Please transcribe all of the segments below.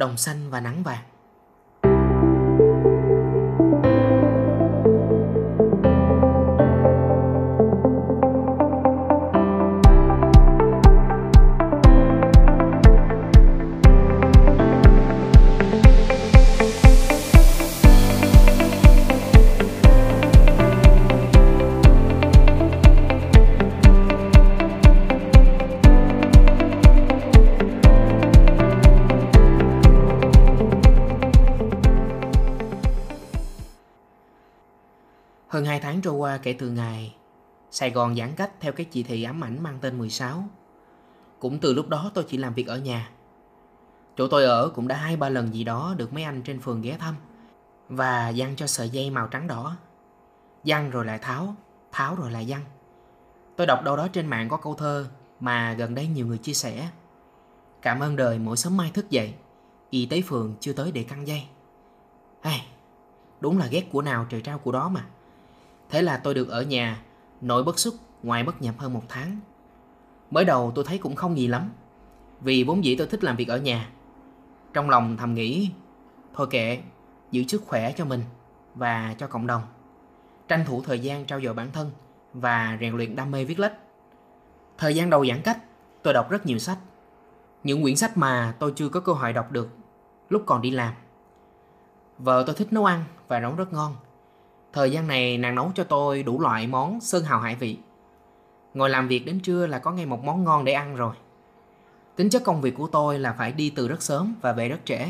đồng xanh và nắng vàng. Hơn 2 tháng trôi qua kể từ ngày Sài Gòn giãn cách theo cái chỉ thị ám ảnh mang tên 16. Cũng từ lúc đó tôi chỉ làm việc ở nhà. Chỗ tôi ở cũng đã hai ba lần gì đó được mấy anh trên phường ghé thăm và dăng cho sợi dây màu trắng đỏ. Dăng rồi lại tháo, tháo rồi lại dăng. Tôi đọc đâu đó trên mạng có câu thơ mà gần đây nhiều người chia sẻ. Cảm ơn đời mỗi sớm mai thức dậy, y tế phường chưa tới để căng dây. Hey, đúng là ghét của nào trời trao của đó mà. Thế là tôi được ở nhà, nội bất xuất, ngoài bất nhập hơn một tháng. Mới đầu tôi thấy cũng không gì lắm, vì vốn dĩ tôi thích làm việc ở nhà. Trong lòng thầm nghĩ, thôi kệ, giữ sức khỏe cho mình và cho cộng đồng. Tranh thủ thời gian trao dồi bản thân và rèn luyện đam mê viết lách. Thời gian đầu giãn cách, tôi đọc rất nhiều sách. Những quyển sách mà tôi chưa có cơ hội đọc được lúc còn đi làm. Vợ tôi thích nấu ăn và nấu rất ngon. Thời gian này nàng nấu cho tôi đủ loại món sơn hào hải vị. Ngồi làm việc đến trưa là có ngay một món ngon để ăn rồi. Tính chất công việc của tôi là phải đi từ rất sớm và về rất trễ.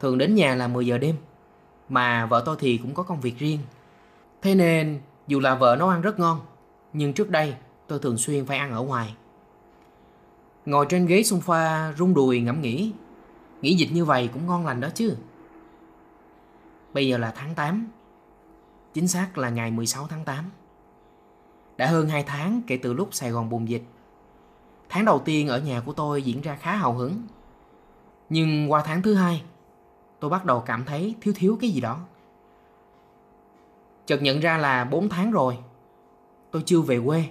Thường đến nhà là 10 giờ đêm. Mà vợ tôi thì cũng có công việc riêng. Thế nên dù là vợ nấu ăn rất ngon, nhưng trước đây tôi thường xuyên phải ăn ở ngoài. Ngồi trên ghế sofa rung đùi ngẫm nghĩ. Nghĩ dịch như vậy cũng ngon lành đó chứ. Bây giờ là tháng 8 Chính xác là ngày 16 tháng 8. Đã hơn 2 tháng kể từ lúc Sài Gòn bùng dịch. Tháng đầu tiên ở nhà của tôi diễn ra khá hào hứng. Nhưng qua tháng thứ hai, tôi bắt đầu cảm thấy thiếu thiếu cái gì đó. Chợt nhận ra là 4 tháng rồi, tôi chưa về quê.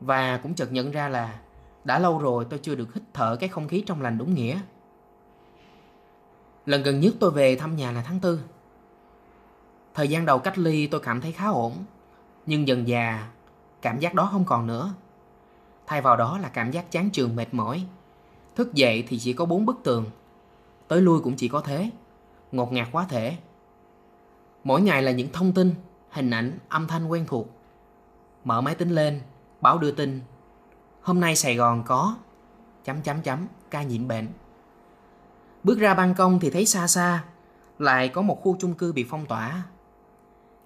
Và cũng chợt nhận ra là đã lâu rồi tôi chưa được hít thở cái không khí trong lành đúng nghĩa. Lần gần nhất tôi về thăm nhà là tháng 4. Thời gian đầu cách ly tôi cảm thấy khá ổn, nhưng dần già cảm giác đó không còn nữa. Thay vào đó là cảm giác chán trường mệt mỏi. Thức dậy thì chỉ có bốn bức tường, tới lui cũng chỉ có thế, ngột ngạt quá thể. Mỗi ngày là những thông tin, hình ảnh, âm thanh quen thuộc. Mở máy tính lên, báo đưa tin. Hôm nay Sài Gòn có chấm chấm chấm ca nhiễm bệnh. Bước ra ban công thì thấy xa xa lại có một khu chung cư bị phong tỏa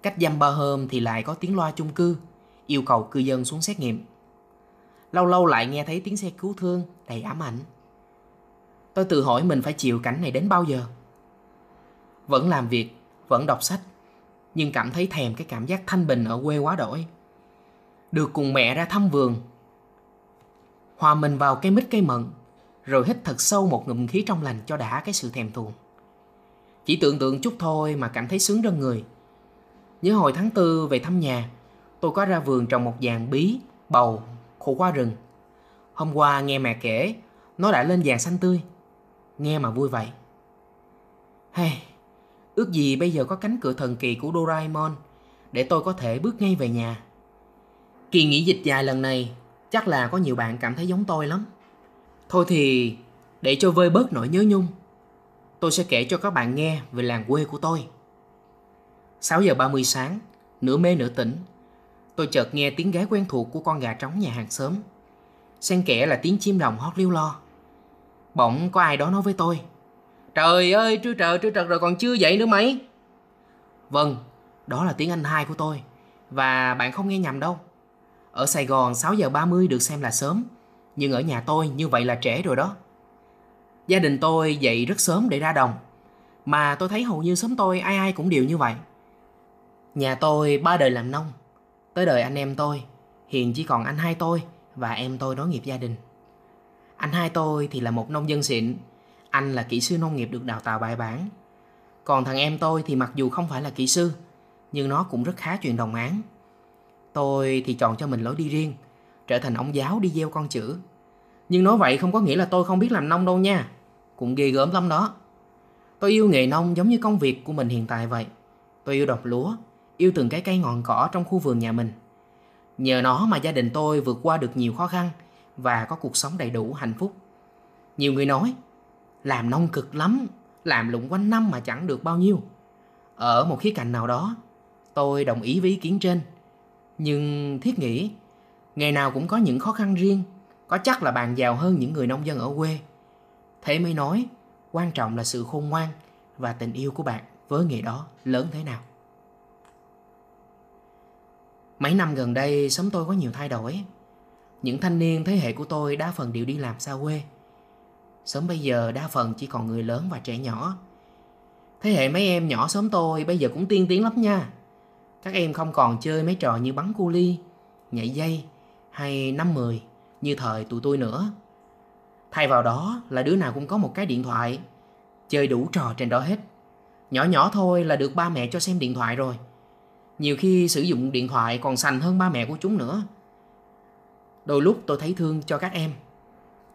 Cách dăm ba hôm thì lại có tiếng loa chung cư, yêu cầu cư dân xuống xét nghiệm. Lâu lâu lại nghe thấy tiếng xe cứu thương đầy ám ảnh. Tôi tự hỏi mình phải chịu cảnh này đến bao giờ? Vẫn làm việc, vẫn đọc sách, nhưng cảm thấy thèm cái cảm giác thanh bình ở quê quá đổi. Được cùng mẹ ra thăm vườn, hòa mình vào cây mít cây mận, rồi hít thật sâu một ngụm khí trong lành cho đã cái sự thèm thuồng. Chỉ tưởng tượng chút thôi mà cảm thấy sướng rân người. Nhớ hồi tháng tư về thăm nhà, tôi có ra vườn trồng một dàn bí, bầu, khổ qua rừng. Hôm qua nghe mẹ kể, nó đã lên vàng xanh tươi. Nghe mà vui vậy. Hey, ước gì bây giờ có cánh cửa thần kỳ của Doraemon để tôi có thể bước ngay về nhà. Kỳ nghỉ dịch dài lần này, chắc là có nhiều bạn cảm thấy giống tôi lắm. Thôi thì, để cho vơi bớt nỗi nhớ nhung, tôi sẽ kể cho các bạn nghe về làng quê của tôi. 6 giờ 30 sáng, nửa mê nửa tỉnh, tôi chợt nghe tiếng gáy quen thuộc của con gà trống nhà hàng xóm. Xen kẽ là tiếng chim đồng hót liêu lo. Bỗng có ai đó nói với tôi. Trời ơi, trưa trời, trưa trật rồi còn chưa dậy nữa mấy. Vâng, đó là tiếng anh hai của tôi. Và bạn không nghe nhầm đâu. Ở Sài Gòn 6 giờ 30 được xem là sớm. Nhưng ở nhà tôi như vậy là trễ rồi đó. Gia đình tôi dậy rất sớm để ra đồng. Mà tôi thấy hầu như sớm tôi ai ai cũng đều như vậy. Nhà tôi ba đời làm nông. Tới đời anh em tôi, hiện chỉ còn anh hai tôi và em tôi nối nghiệp gia đình. Anh hai tôi thì là một nông dân xịn, anh là kỹ sư nông nghiệp được đào tạo bài bản. Còn thằng em tôi thì mặc dù không phải là kỹ sư, nhưng nó cũng rất khá chuyện đồng án. Tôi thì chọn cho mình lối đi riêng, trở thành ông giáo đi gieo con chữ. Nhưng nói vậy không có nghĩa là tôi không biết làm nông đâu nha. cũng ghê gớm lắm đó. Tôi yêu nghề nông giống như công việc của mình hiện tại vậy. Tôi yêu đọc lúa, yêu từng cái cây ngọn cỏ trong khu vườn nhà mình. Nhờ nó mà gia đình tôi vượt qua được nhiều khó khăn và có cuộc sống đầy đủ hạnh phúc. Nhiều người nói, làm nông cực lắm, làm lụng quanh năm mà chẳng được bao nhiêu. Ở một khía cạnh nào đó, tôi đồng ý với ý kiến trên. Nhưng thiết nghĩ, ngày nào cũng có những khó khăn riêng, có chắc là bạn giàu hơn những người nông dân ở quê. Thế mới nói, quan trọng là sự khôn ngoan và tình yêu của bạn với nghề đó lớn thế nào. Mấy năm gần đây, sống tôi có nhiều thay đổi. Những thanh niên thế hệ của tôi đa phần đều đi làm xa quê. Sớm bây giờ đa phần chỉ còn người lớn và trẻ nhỏ. Thế hệ mấy em nhỏ sớm tôi bây giờ cũng tiên tiến lắm nha. Các em không còn chơi mấy trò như bắn cu ly, nhảy dây hay năm mười như thời tụi tôi nữa. Thay vào đó là đứa nào cũng có một cái điện thoại, chơi đủ trò trên đó hết. Nhỏ nhỏ thôi là được ba mẹ cho xem điện thoại rồi. Nhiều khi sử dụng điện thoại còn sành hơn ba mẹ của chúng nữa. Đôi lúc tôi thấy thương cho các em.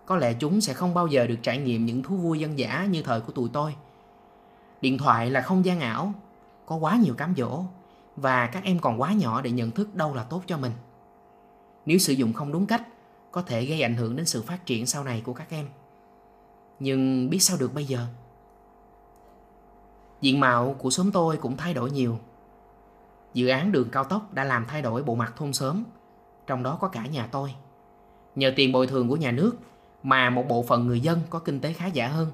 Có lẽ chúng sẽ không bao giờ được trải nghiệm những thú vui dân dã như thời của tụi tôi. Điện thoại là không gian ảo, có quá nhiều cám dỗ và các em còn quá nhỏ để nhận thức đâu là tốt cho mình. Nếu sử dụng không đúng cách, có thể gây ảnh hưởng đến sự phát triển sau này của các em. Nhưng biết sao được bây giờ? Diện mạo của xóm tôi cũng thay đổi nhiều. Dự án đường cao tốc đã làm thay đổi bộ mặt thôn xóm, trong đó có cả nhà tôi. Nhờ tiền bồi thường của nhà nước mà một bộ phận người dân có kinh tế khá giả hơn.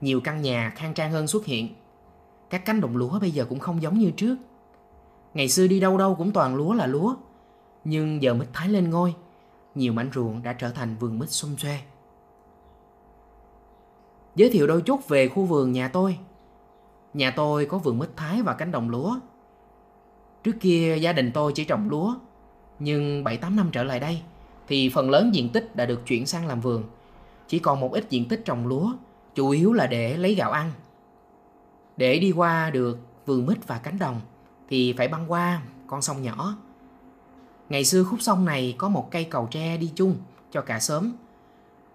Nhiều căn nhà khang trang hơn xuất hiện. Các cánh đồng lúa bây giờ cũng không giống như trước. Ngày xưa đi đâu đâu cũng toàn lúa là lúa. Nhưng giờ mít thái lên ngôi, nhiều mảnh ruộng đã trở thành vườn mít xum xuê. Giới thiệu đôi chút về khu vườn nhà tôi. Nhà tôi có vườn mít thái và cánh đồng lúa. Trước kia gia đình tôi chỉ trồng lúa, nhưng 7-8 năm trở lại đây thì phần lớn diện tích đã được chuyển sang làm vườn. Chỉ còn một ít diện tích trồng lúa, chủ yếu là để lấy gạo ăn. Để đi qua được vườn mít và cánh đồng thì phải băng qua con sông nhỏ. Ngày xưa khúc sông này có một cây cầu tre đi chung cho cả xóm.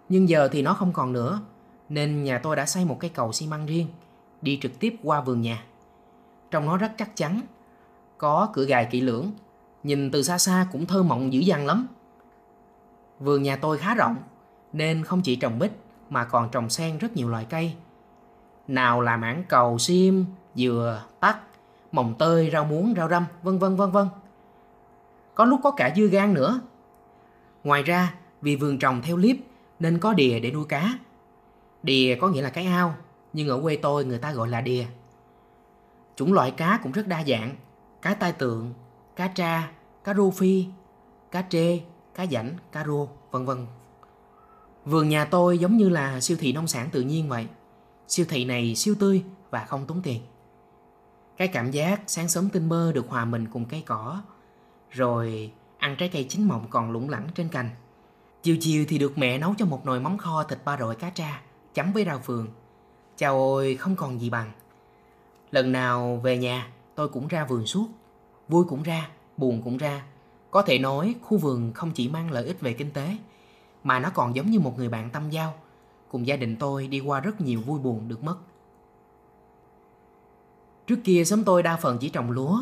Nhưng giờ thì nó không còn nữa, nên nhà tôi đã xây một cây cầu xi măng riêng, đi trực tiếp qua vườn nhà. Trong nó rất chắc chắn, có cửa gài kỹ lưỡng, nhìn từ xa xa cũng thơ mộng dữ dằn lắm. Vườn nhà tôi khá rộng, nên không chỉ trồng bích mà còn trồng xen rất nhiều loại cây. Nào là mãng cầu, sim, dừa, tắc, mồng tơi, rau muống, rau răm, vân vân vân vân. Có lúc có cả dưa gan nữa. Ngoài ra, vì vườn trồng theo liếp nên có đìa để nuôi cá. Đìa có nghĩa là cái ao, nhưng ở quê tôi người ta gọi là đìa. Chủng loại cá cũng rất đa dạng, cá tai tượng, cá tra, cá rô phi, cá trê, cá rảnh, cá rô, vân vân. Vườn nhà tôi giống như là siêu thị nông sản tự nhiên vậy. Siêu thị này siêu tươi và không tốn tiền. Cái cảm giác sáng sớm tinh mơ được hòa mình cùng cây cỏ, rồi ăn trái cây chín mọng còn lủng lẳng trên cành. Chiều chiều thì được mẹ nấu cho một nồi mắm kho thịt ba rọi cá tra, chấm với rau phường. Chào ôi, không còn gì bằng. Lần nào về nhà, tôi cũng ra vườn suốt. Vui cũng ra, buồn cũng ra. Có thể nói khu vườn không chỉ mang lợi ích về kinh tế, mà nó còn giống như một người bạn tâm giao. Cùng gia đình tôi đi qua rất nhiều vui buồn được mất. Trước kia xóm tôi đa phần chỉ trồng lúa,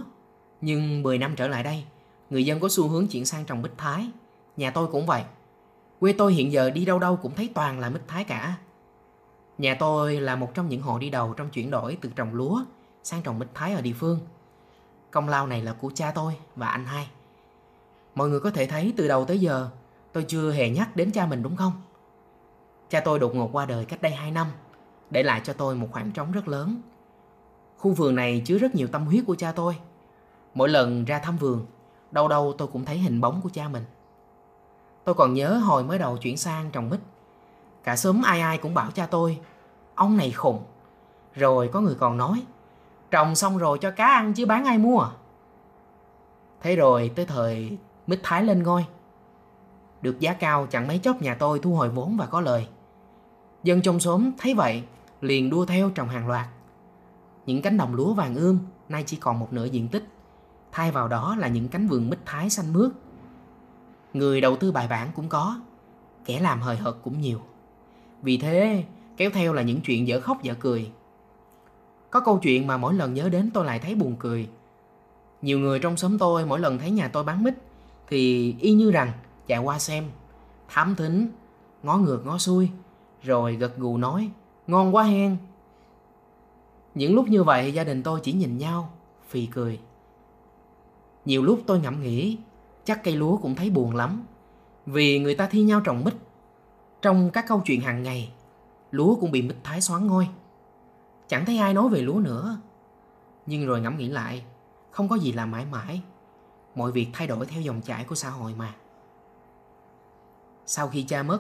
nhưng 10 năm trở lại đây, người dân có xu hướng chuyển sang trồng bích thái. Nhà tôi cũng vậy. Quê tôi hiện giờ đi đâu đâu cũng thấy toàn là mít thái cả. Nhà tôi là một trong những hộ đi đầu trong chuyển đổi từ trồng lúa sang trồng mít thái ở địa phương. Công lao này là của cha tôi và anh hai. Mọi người có thể thấy từ đầu tới giờ tôi chưa hề nhắc đến cha mình đúng không? Cha tôi đột ngột qua đời cách đây 2 năm, để lại cho tôi một khoảng trống rất lớn. Khu vườn này chứa rất nhiều tâm huyết của cha tôi. Mỗi lần ra thăm vườn, đâu đâu tôi cũng thấy hình bóng của cha mình. Tôi còn nhớ hồi mới đầu chuyển sang trồng mít. Cả xóm ai ai cũng bảo cha tôi, ông này khùng. Rồi có người còn nói, trồng xong rồi cho cá ăn chứ bán ai mua Thế rồi tới thời mít thái lên ngôi. Được giá cao chẳng mấy chốc nhà tôi thu hồi vốn và có lời. Dân trong xóm thấy vậy liền đua theo trồng hàng loạt. Những cánh đồng lúa vàng ươm nay chỉ còn một nửa diện tích. Thay vào đó là những cánh vườn mít thái xanh mướt. Người đầu tư bài bản cũng có, kẻ làm hời hợt cũng nhiều. Vì thế, kéo theo là những chuyện dở khóc dở cười. Có câu chuyện mà mỗi lần nhớ đến tôi lại thấy buồn cười. Nhiều người trong xóm tôi mỗi lần thấy nhà tôi bán mít thì y như rằng chạy qua xem, thám thính, ngó ngược ngó xuôi, rồi gật gù nói, ngon quá hen. Những lúc như vậy gia đình tôi chỉ nhìn nhau, phì cười. Nhiều lúc tôi ngẫm nghĩ, chắc cây lúa cũng thấy buồn lắm, vì người ta thi nhau trồng mít. Trong các câu chuyện hàng ngày, lúa cũng bị mít thái xoắn ngôi. Chẳng thấy ai nói về lúa nữa. Nhưng rồi ngẫm nghĩ lại, không có gì là mãi mãi. Mọi việc thay đổi theo dòng chảy của xã hội mà. Sau khi cha mất,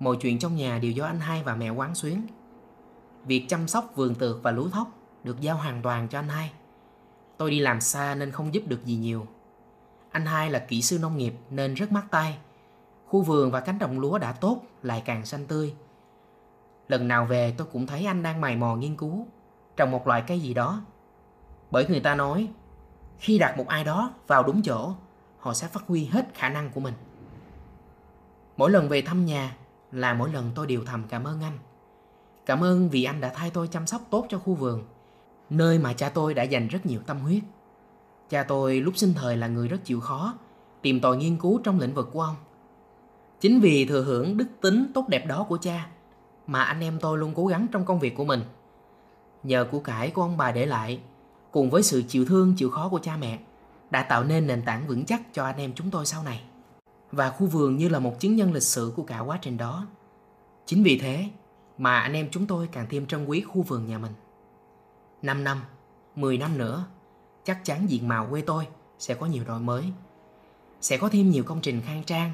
mọi chuyện trong nhà đều do anh hai và mẹ quán xuyến. Việc chăm sóc vườn tược và lúa thóc được giao hoàn toàn cho anh hai. Tôi đi làm xa nên không giúp được gì nhiều. Anh hai là kỹ sư nông nghiệp nên rất mắc tay. Khu vườn và cánh đồng lúa đã tốt lại càng xanh tươi. Lần nào về tôi cũng thấy anh đang mày mò nghiên cứu trồng một loại cây gì đó. Bởi người ta nói khi đặt một ai đó vào đúng chỗ, họ sẽ phát huy hết khả năng của mình. Mỗi lần về thăm nhà là mỗi lần tôi đều thầm cảm ơn anh. Cảm ơn vì anh đã thay tôi chăm sóc tốt cho khu vườn, nơi mà cha tôi đã dành rất nhiều tâm huyết. Cha tôi lúc sinh thời là người rất chịu khó, tìm tòi nghiên cứu trong lĩnh vực của ông. Chính vì thừa hưởng đức tính tốt đẹp đó của cha mà anh em tôi luôn cố gắng trong công việc của mình. Nhờ của cải của ông bà để lại, cùng với sự chịu thương chịu khó của cha mẹ, đã tạo nên nền tảng vững chắc cho anh em chúng tôi sau này. Và khu vườn như là một chứng nhân lịch sử của cả quá trình đó. Chính vì thế mà anh em chúng tôi càng thêm trân quý khu vườn nhà mình. 5 năm, 10 năm nữa, chắc chắn diện mạo quê tôi sẽ có nhiều đổi mới. Sẽ có thêm nhiều công trình khang trang,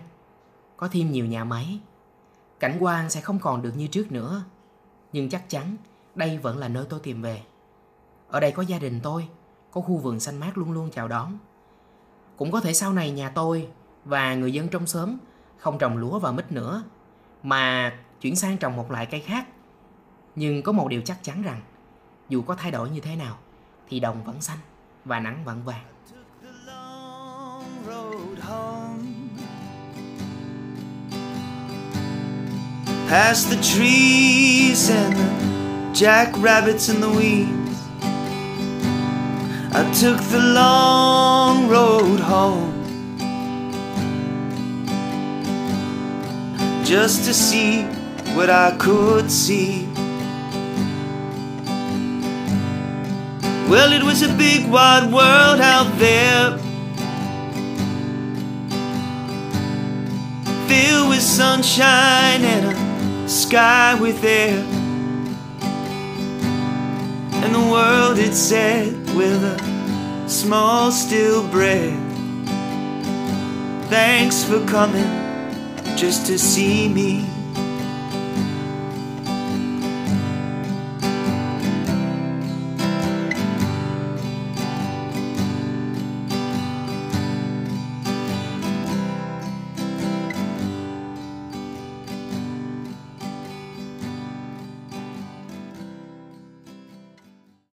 có thêm nhiều nhà máy. Cảnh quan sẽ không còn được như trước nữa. Nhưng chắc chắn đây vẫn là nơi tôi tìm về. Ở đây có gia đình tôi, có khu vườn xanh mát luôn luôn chào đón. Cũng có thể sau này nhà tôi và người dân trong xóm không trồng lúa và mít nữa, mà chuyển sang trồng một loại cây khác. Nhưng có một điều chắc chắn rằng, dù có thay đổi như thế nào, thì đồng vẫn xanh và nắng vẫn vàng. Past the trees and the jackrabbits in the weeds. I took the long road home Just to see what I could see. Well, it was a big wide world out there Filled with sunshine and a sky with air And the world it said with a small still breath. Thanks for coming just to see me